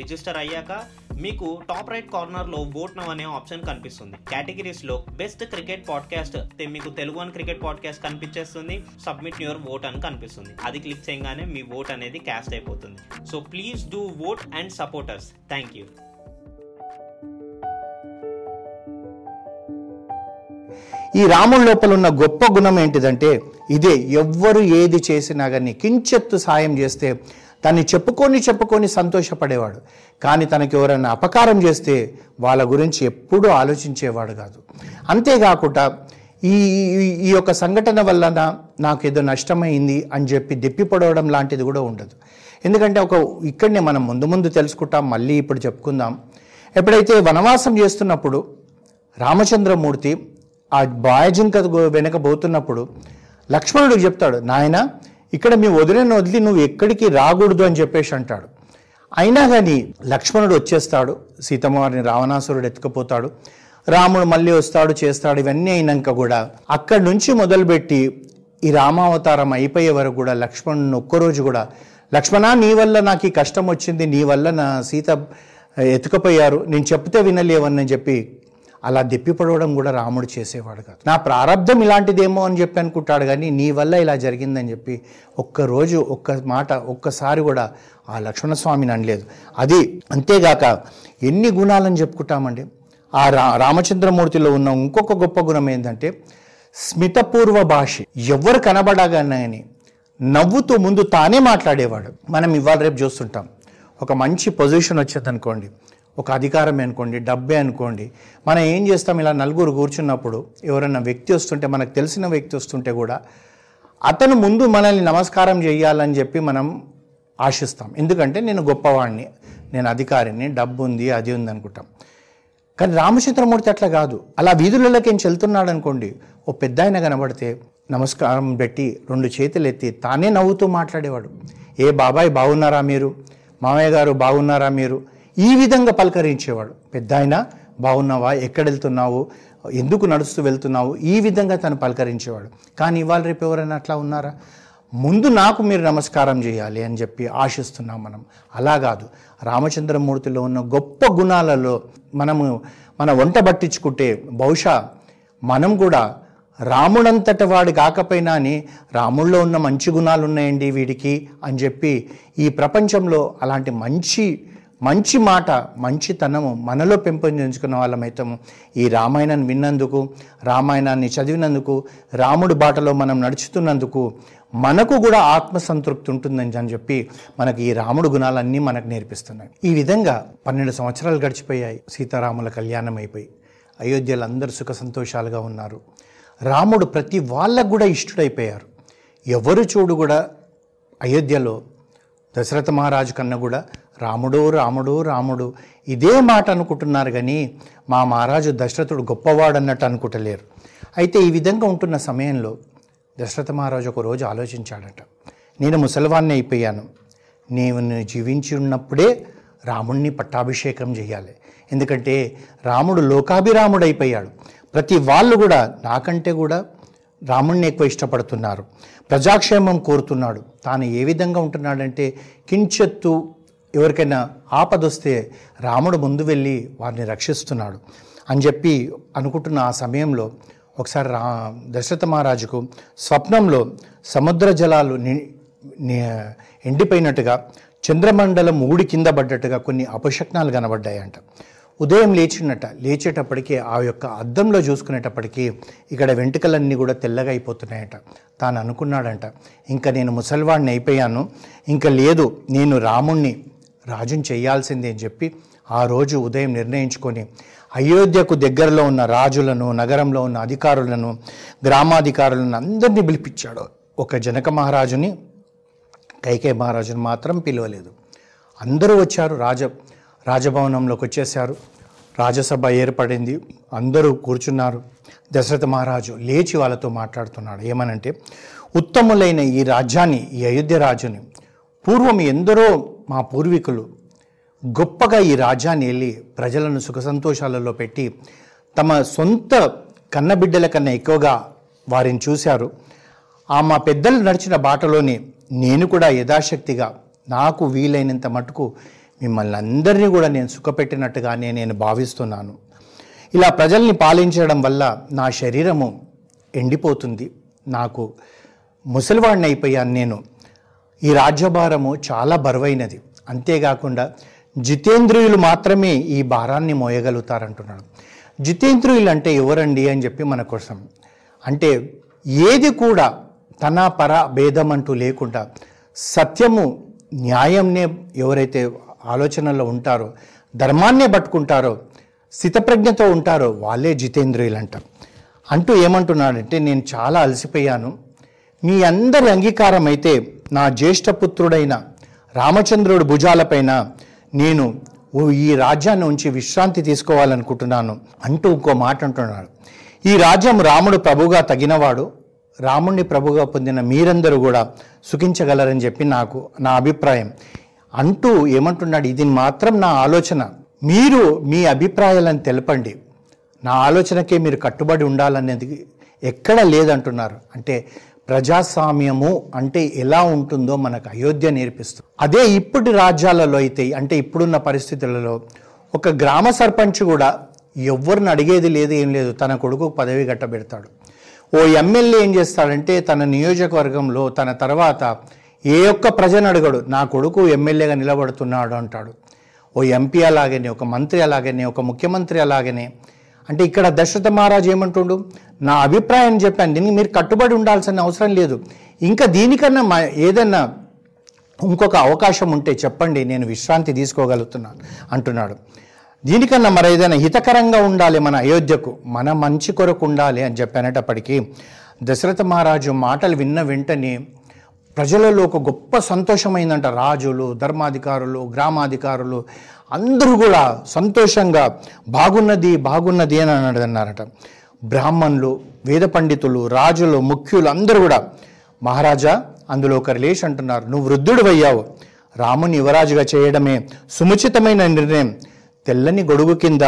Register అయ్యాక మీకు top right కార్నర్లో ఓట్ నవ్ అనే ఆప్షన్ కనిపిస్తుంది. కేటగిరీస్లో బెస్ట్ క్రికెట్ పాడ్కాస్ట్ మీకు తెలుగు అని క్రికెట్ పాడ్కాస్ట్ కనిపించేస్తుంది. సబ్మిట్ యువర్ ఓట్ అని కనిపిస్తుంది. అది క్లిక్ చేయగానే మీ ఓట్ అనేది క్యాస్ట్ అయిపోతుంది. So please do vote and supporters thank you ఈ రాముడి లోపల ఉన్న గొప్ప గుణం ఏంటిదంటే ఇదే ఎవ్వరు ఏది చేసినా కానీ కించెత్తు సాయం చేస్తే దాన్ని చెప్పుకొని చెప్పుకొని సంతోషపడేవాడు. కానీ తనకి ఎవరైనా అపకారం చేస్తే వాళ్ళ గురించి ఎప్పుడూ ఆలోచించేవాడు కాదు. అంతేకాకుండా ఈ ఈ- యొక్క సంఘటన వల్ల నాకు ఏదో నష్టమైంది అని చెప్పి దెప్పిపడవడం లాంటిది కూడా ఉండదు. ఎందుకంటే ఒక ఇక్కడనే మనం ముందు ముందు తెలుసుకుంటాం మళ్ళీ ఇప్పుడు చెప్పుకుందాం. ఎప్పుడైతే వనవాసం చేస్తున్నప్పుడు రామచంద్రమూర్తి ఆ బాయజింక వెనక పోతున్నప్పుడు లక్ష్మణుడికి చెప్తాడు నాయన ఇక్కడ మీ వదిలిన వదిలి నువ్వు ఎక్కడికి రాకూడదు అని చెప్పేసి అంటాడు. అయినా కానీ లక్ష్మణుడు వచ్చేస్తాడు సీతమ్మవారిని రావణాసురుడు ఎత్తుకుపోతాడు రాముడు మళ్ళీ వస్తాడు చేస్తాడు ఇవన్నీ అయినాక కూడా అక్కడి నుంచి మొదలుపెట్టి ఈ రామావతారం అయిపోయే వరకు కూడా లక్ష్మణుని ఒక్కరోజు కూడా లక్ష్మణ నీ వల్ల నాకు ఈ కష్టం వచ్చింది నీ వల్ల నా సీత ఎత్తుకుపోయారు నేను చెప్తే వినలేవని చెప్పి అలా దెప్పిపడవడం కూడా రాముడు చేసేవాడు కాదు. నా ప్రారంధం ఇలాంటిదేమో అని చెప్పి అనుకుంటాడు కానీ నీ వల్ల ఇలా జరిగిందని చెప్పి ఒక్కరోజు ఒక్క మాట ఒక్కసారి కూడా ఆ లక్ష్మణస్వామిని అనలేదు అది అంతేగాక ఎన్ని గుణాలని చెప్పుకుంటామండి? ఆ రా రామచంద్రమూర్తిలో ఉన్న ఇంకొక గొప్ప గుణం ఏంటంటే స్మితపూర్వ భాష. ఎవరు కనబడగానే నవ్వుతూ ముందు తానే మాట్లాడేవాడు. మనం ఇవాళ రేపు చూస్తుంటాం. ఒక మంచి పొజిషన్ వచ్చేది అనుకోండి ఒక అధికారమే అనుకోండి డబ్బే అనుకోండి. మనం ఏం చేస్తాం? ఇలా నలుగురు కూర్చున్నప్పుడు ఎవరైనా వ్యక్తి వస్తుంటే మనకు తెలిసిన వ్యక్తి వస్తుంటే కూడా అతను ముందు మనల్ని నమస్కారం చేయాలని చెప్పి మనం ఆశిస్తాం. ఎందుకంటే నేను గొప్పవాడిని నేను అధికారిని డబ్బు ఉంది అది ఉంది అనుకుంటాం. కానీ రామచంద్రమూర్తి అట్లా కాదు. అలా వీధులలోకి ఏం చెల్తున్నాడు అనుకోండి ఓ పెద్ద ఆయన కనబడితే నమస్కారం పెట్టి రెండు చేతులు ఎత్తి తానే నవ్వుతూ మాట్లాడేవాడు. ఏ బాబాయ్ బాగున్నారా మీరు? మామయ్య గారు బాగున్నారా మీరు? ఈ విధంగా పలకరించేవాడు. పెద్ద ఆయన బాగున్నావా? ఎక్కడ వెళ్తున్నావు ఎందుకు నడుస్తూ వెళ్తున్నావు? ఈ విధంగా తను పలకరించేవాడు. కానీ ఇవాళ రేపు ఎవరైనా అట్లా ఉన్నారా? ముందు నాకు మీరు నమస్కారం చేయాలి అని చెప్పి ఆశిస్తున్నాం మనం. అలా కాదు. రామచంద్రమూర్తిలో ఉన్న గొప్ప గుణాలలో మనము మన వంట పట్టించుకుంటే బహుశా మనం కూడా రాముడంతట వాడు కాకపోయినా అని రాముల్లో ఉన్న మంచి గుణాలు ఉన్నాయండి వీడికి అని చెప్పి ఈ ప్రపంచంలో అలాంటి మంచి మంచి మాట మంచితనము మనలో పెంపొందించుకున్న వాళ్ళమైతాము. ఈ రామాయణాన్ని విన్నందుకు రామాయణాన్ని చదివినందుకు రాముడి బాటలో మనం నడుచుతున్నందుకు మనకు కూడా ఆత్మసంతృప్తి ఉంటుందని అని చెప్పి మనకి ఈ రాముడు గుణాలన్నీ మనకు నేర్పిస్తున్నాయి ఈ విధంగా పన్నెండు సంవత్సరాలు గడిచిపోయాయి. సీతారాముల కళ్యాణం అయిపోయి అయోధ్యలో అందరూ సుఖ సంతోషాలుగా ఉన్నారు. రాముడు ప్రతి వాళ్ళకు కూడా ఇష్టడైపోయారు. ఎవరు చూడు కూడా అయోధ్యలో దశరథ మహారాజు కన్నా కూడా రాముడు రాముడు రాముడు. ఇదే మాట అనుకుంటున్నారు కానీ మా మహారాజు దశరథుడు గొప్పవాడు అన్నట్టు అనుకుంటలేరు. అయితే ఈ విధంగా ఉంటున్న సమయంలో దశరథ మహారాజు ఒక రోజు ఆలోచించాడట. నేను ముసలివాణ్ణి అయిపోయాను. నేను జీవించి ఉన్నప్పుడే రాముణ్ణి పట్టాభిషేకం చేయాలి. ఎందుకంటే రాముడు లోకాభిరాముడు అయిపోయాడు ప్రతి వాళ్ళు కూడా నాకంటే కూడా రాముణ్ణి ఎక్కువ ఇష్టపడుతున్నారు. ప్రజాక్షేమం కోరుతున్నాడు. తాను ఏ విధంగా ఉంటున్నాడంటే కించెత్తు ఎవరికైనా ఆపదొస్తే రాముడు ముందు వెళ్ళి వారిని రక్షిస్తున్నాడు అని చెప్పి అనుకుంటున్న ఆ సమయంలో ఒకసారి రా దశరథ మహారాజుకు స్వప్నంలో సముద్ర జలాలు ని ఎండిపోయినట్టుగా చంద్రమండలం ఊడి కింద పడ్డట్టుగా కొన్ని అపశక్నాలు కనబడ్డాయంట. ఉదయం లేచినట్ట లేచేటప్పటికి ఆ యొక్క అద్దంలో చూసుకునేటప్పటికీ ఇక్కడ వెంట్రుకలన్నీ కూడా తెల్లగా అయిపోతున్నాయట. తాను అనుకున్నాడంట ఇంకా నేను ముసల్వాడిని అయిపోయాను ఇంకా లేదు నేను రాముణ్ణి రాజుని చేయాల్సిందే అని చెప్పి ఆ రోజు ఉదయం నిర్ణయించుకొని అయోధ్యకు దగ్గరలో ఉన్న రాజులను నగరంలో ఉన్న అధికారులను గ్రామాధికారులను అందరినీ పిలిపించాడు. ఒక జనక మహారాజుని కైకే మహారాజుని మాత్రం పిలవలేదు. అందరూ వచ్చారు. రాజ రాజభవనంలోకి వచ్చేసారు రాజసభ ఏర్పడింది. అందరూ కూర్చున్నారు. దశరథ మహారాజు లేచి వాళ్ళతో మాట్లాడుతున్నాడు. ఏమనంటే ఉత్తములైన ఈ రాజ్యాన్ని ఈ అయోధ్య రాజుని పూర్వం ఎందరో మా పూర్వీకులు గొప్పగా ఈ రాజ్యాన్ని వెళ్ళి ప్రజలను సుఖ సంతోషాలలో పెట్టి తమ సొంత కన్నబిడ్డల కన్నా ఎక్కువగా వారిని చూశారు. ఆ మా పెద్దలు నడిచిన బాటలోనే నేను కూడా యథాశక్తిగా నాకు వీలైనంత మటుకు మిమ్మల్ని అందరినీ కూడా నేను సుఖపెట్టినట్టుగానే నేను భావిస్తున్నాను. ఇలా ప్రజల్ని పాలించడం వల్ల నా శరీరము ఎండిపోతుంది. నాకు ముసలివాడిని అయిపోయాను నేను. ఈ రాజ్యభారము చాలా బరువైనది. అంతేకాకుండా జితేంద్రియులు మాత్రమే ఈ భారాన్ని మోయగలుగుతారంటున్నాడు. జితేంద్రియులు అంటే ఎవరండి అని చెప్పి మన కోసం. అంటే ఏది కూడా తన పర భేదం అంటూ లేకుండా సత్యము న్యాయంనే ఎవరైతే ఆలోచనలో ఉంటారో ధర్మాన్నే పట్టుకుంటారో స్థితప్రజ్ఞతో ఉంటారో వాళ్ళే జితేంద్రియులు అంటారు అంటూ ఏమంటున్నాడంటే నేను చాలా అలసిపోయాను. మీ అందరి అంగీకారం అయితే నా జ్యేష్ఠపుత్రుడైన రామచంద్రుడి భుజాలపైన నేను ఓ ఈ రాజ్యాన్ని ఉంచి విశ్రాంతి తీసుకోవాలనుకుంటున్నాను అంటూ ఇంకో మాట అంటున్నాడు. ఈ రాజ్యం రాముడు ప్రభుగా తగినవాడు రాముణ్ణి ప్రభుగా పొందిన మీరందరూ కూడా సుఖించగలరని చెప్పి నాకు నా అభిప్రాయం. అంటూ ఏమంటున్నాడు ఇది మాత్రం నా ఆలోచన. మీరు మీ అభిప్రాయాలను తెలపండి. నా ఆలోచనకే మీరు కట్టుబడి ఉండాలనేది ఎక్కడ లేదంటున్నారు. అంటే ప్రజాస్వామ్యము అంటే ఎలా ఉంటుందో మనకు అయోధ్య నేర్పిస్తుంది అదే ఇప్పటి రాజ్యాలలో అయితే అంటే ఇప్పుడున్న పరిస్థితులలో ఒక గ్రామ సర్పంచ్ కూడా ఎవరిని అడిగేది లేదు ఏం లేదు. తన కొడుకు పదవి గట్టబెడతాడు ఓ ఎమ్మెల్యే ఏం చేస్తాడంటే తన నియోజకవర్గంలో తన తర్వాత ఏ ఒక్క ప్రజను అడగడు. నా కొడుకు ఎమ్మెల్యేగా నిలబడుతున్నాడు అంటాడు. ఓ ఎంపీ అలాగనే ఒక మంత్రి అలాగనే ఒక ముఖ్యమంత్రి అలాగనే అంటే ఇక్కడ దశరథ మహారాజు ఏమంటుండు? నా అభిప్రాయం చెప్పాను. దీనికి మీరు కట్టుబడి ఉండాల్సిన అవసరం లేదు. ఇంకా దీనికన్నా మా ఏదన్నా ఇంకొక అవకాశం ఉంటే చెప్పండి నేను విశ్రాంతి తీసుకోగలుగుతున్నాను అంటున్నాడు. దీనికన్నా మరి ఏదైనా హితకరంగా ఉండాలి మన అయోధ్యకు మన మంచి కొరకు ఉండాలి అని చెప్పనేటప్పటికీ దశరథ మహారాజు మాటలు విన్న వెంటనే ప్రజలలో ఒక గొప్ప సంతోషమైందంట. రాజులు ధర్మాధికారులు గ్రామాధికారులు అందరూ కూడా సంతోషంగా బాగున్నది బాగున్నది అని అన్నాడు అన్నారట. బ్రాహ్మణులు వేద పండితులు రాజులు ముఖ్యులు అందరూ కూడా మహారాజా అందులో ఒకరు లేచి అంటున్నారు. నువ్వు వృద్ధుడు అయ్యావు రాముని యువరాజుగా చేయడమే సుముచితమైన నిర్ణయం. తెల్లని గొడుగు కింద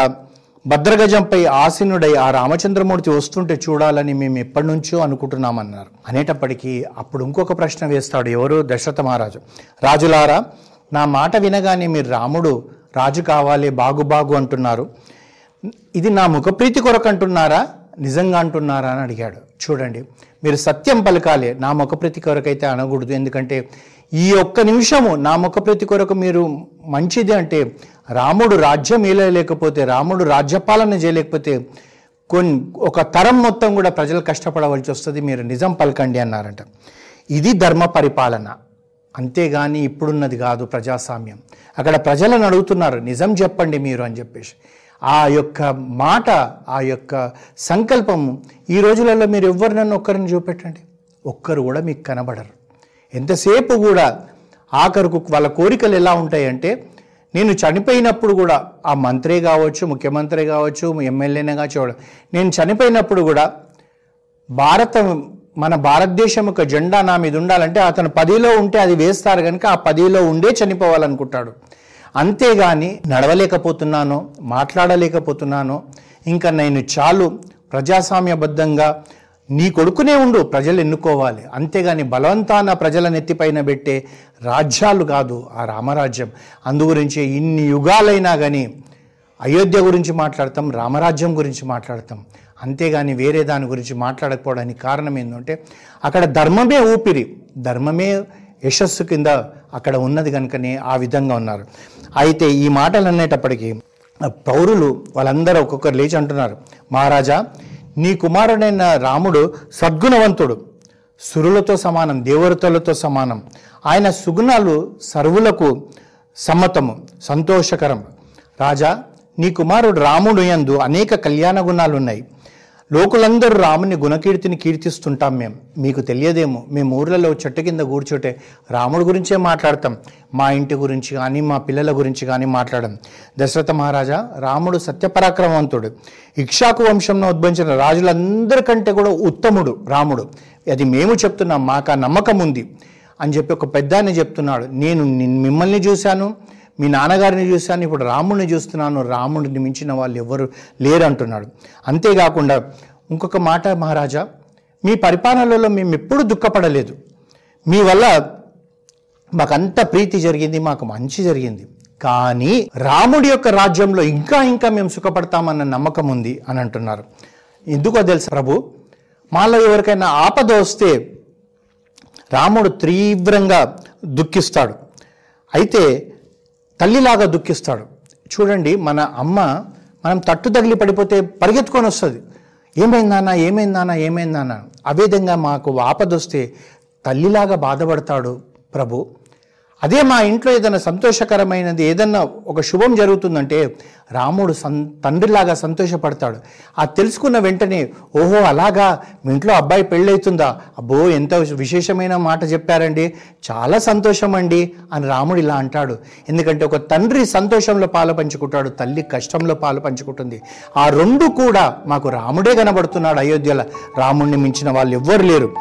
భద్రగజంపై ఆసీనుడై ఆ రామచంద్రమూర్తి వస్తుంటే చూడాలని మేము ఎప్పటి నుంచో అనుకుంటున్నామన్నారు. అనేటప్పటికీ అప్పుడు ఇంకొక ప్రశ్న వేస్తాడు ఎవరు? దశరథ మహారాజు. రాజులారా నా మాట వినగానే మీరు రాముడు రాజు కావాలి బాగు బాగు అంటున్నారు. ఇది నా ముఖప్రీతి కొరకు అంటున్నారా? నిజంగా అంటున్నారా అని అడిగాడు. చూడండి మీరు సత్యం పలకాలి నా ముఖప్రీతి కొరకైతే అనకూడదు. ఎందుకంటే ఈ ఒక్క నిమిషము నా ముఖప్రీతి కొరకు మీరు మంచిది అంటే రాముడు రాజ్యం ఏలేకపోతే రాముడు రాజ్యపాలన చేయలేకపోతే కొన్ని ఒక తరం మొత్తం కూడా ప్రజలు కష్టపడవలసి వస్తుంది. మీరు నిజం పలకండి అన్నారంట. ఇది ధర్మ పరిపాలన. అంతేగాని ఇప్పుడున్నది కాదు ప్రజాస్వామ్యం. అక్కడ ప్రజలను అడుగుతున్నారు నిజం చెప్పండి మీరు అని చెప్పేసి. ఆ యొక్క మాట ఆ యొక్క సంకల్పం ఈ రోజులలో మీరు ఎవరినన్నా ఒక్కరిని చూపెట్టండి. ఒక్కరు కూడా మీకు కనబడరు. ఎంతసేపు కూడా ఆఖరుకు వాళ్ళ కోరికలు ఎలా ఉంటాయంటే నేను చనిపోయినప్పుడు కూడా ఆ మంత్రి కావచ్చు ముఖ్యమంత్రి కావచ్చు ఎమ్మెల్యేనే కావచ్చు నేను చనిపోయినప్పుడు కూడా భారతం మన భారతదేశం యొక్క జెండా నా మీద ఉండాలంటే అతను పదిలో ఉంటే అది వేస్తారు కనుక ఆ పదిలో ఉండే చనిపోవాలనుకుంటాడు. అంతేగాని నడవలేకపోతున్నానో మాట్లాడలేకపోతున్నానో ఇంకా నేను చాలు ప్రజాస్వామ్యబద్ధంగా నీ కొడుకునే ఉండు ప్రజలు ఎన్నుకోవాలి. అంతేగాని బలవంతాన ప్రజల నెత్తిపైన పెట్టే రాజ్యాలు కాదు ఆ రామరాజ్యం. అందు గురించి ఇన్ని యుగాలైనా కానీ అయోధ్య గురించి మాట్లాడతాం రామరాజ్యం గురించి మాట్లాడతాం. అంతేగాని వేరే దాని గురించి మాట్లాడకపోవడానికి కారణం ఏంటంటే అక్కడ ధర్మమే ఊపిరి. ధర్మమే యశస్సు కింద అక్కడ ఉన్నది కనుకనే ఆ విధంగా ఉన్నారు. అయితే ఈ మాటలు అనేటప్పటికీ పౌరులు వాళ్ళందరూ ఒక్కొక్కరు లేచి అంటున్నారు మహారాజా నీ కుమారుడైన రాముడు సద్గుణవంతుడు. సురులతో సమానం దేవతలతో సమానం. ఆయన సుగుణాలు సర్వులకు సమ్మతము సంతోషకరం. రాజా నీ కుమారుడు రాముడు యందు అనేక కళ్యాణ గుణాలు ఉన్నాయి. లోకులందరూ రాముని గుణకీర్తిని కీర్తిస్తుంటాం మేము మీకు తెలియదేమో మేము ఊర్లలో చెట్టు కింద కూర్చోటే రాముడి గురించే మాట్లాడతాం. మా ఇంటి గురించి కానీ మా పిల్లల గురించి కానీ మాట్లాడడం. దశరథ మహారాజా రాముడు సత్యపరాక్రమవంతుడు. ఇక్షాకు వంశంలో ఉద్భవించిన రాజులందరికంటే కూడా ఉత్తముడు రాముడు. అది మేము చెప్తున్నాం మాకు ఆ నమ్మకం ఉంది అని చెప్పి ఒక పెద్ద చెప్తున్నాడు. నేను నిన్- మిమ్మల్ని చూశాను. మీ నాన్నగారిని చూశాను ఇప్పుడు రాముడిని చూస్తున్నాను రాముడిని మించిన వాళ్ళు ఎవరు లేరు అంటున్నాడు అంతేకాకుండా ఇంకొక మాట మహారాజా మీ పరిపాలనలో మేము ఎప్పుడూ దుఃఖపడలేదు. మీ వల్ల మాకంత ప్రీతి జరిగింది మాకు మంచి జరిగింది. కానీ రాముడి యొక్క రాజ్యంలో ఇంకా ఇంకా మేము సుఖపడతామన్న నమ్మకం ఉంది అని అంటున్నారు. ఎందుకో తెలుసు ప్రభు మాలో ఎవరికైనా ఆపద వస్తే రాముడు తీవ్రంగా దుఃఖిస్తాడు. అయితే తల్లిలాగా దుఃఖిస్తాడు. చూడండి మన అమ్మ మనం తట్టు తగిలి పడిపోతే పరిగెత్తుకొని వస్తుంది. ఏమైందానా ఏమైందానా ఏమైందానా ఆ విధంగా మాకు ఆపదొస్తే తల్లిలాగా బాధపడతాడు ప్రభు. అదే మా ఇంట్లో ఏదైనా సంతోషకరమైనది ఏదన్నా ఒక శుభం జరుగుతుందంటే రాముడు సం తండ్రిలాగా సంతోషపడతాడు. ఆ తెలుసుకున్న వెంటనే ఓహో అలాగా మీ ఇంట్లో అబ్బాయి పెళ్ళవుతుందా అబ్బో ఎంత విశేషమైన మాట చెప్పారండి. చాలా సంతోషం అండి అని రాముడు ఇలా అంటాడు. ఎందుకంటే ఒక తండ్రి సంతోషంలో పాలు పంచుకుంటాడు తల్లి కష్టంలో పాలు పంచుకుంటుంది. ఆ రెండు కూడా మాకు రాముడే కనబడుతున్నాడు అయోధ్యలో. రాముడిని మించిన వాళ్ళు ఎవ్వరు లేరు.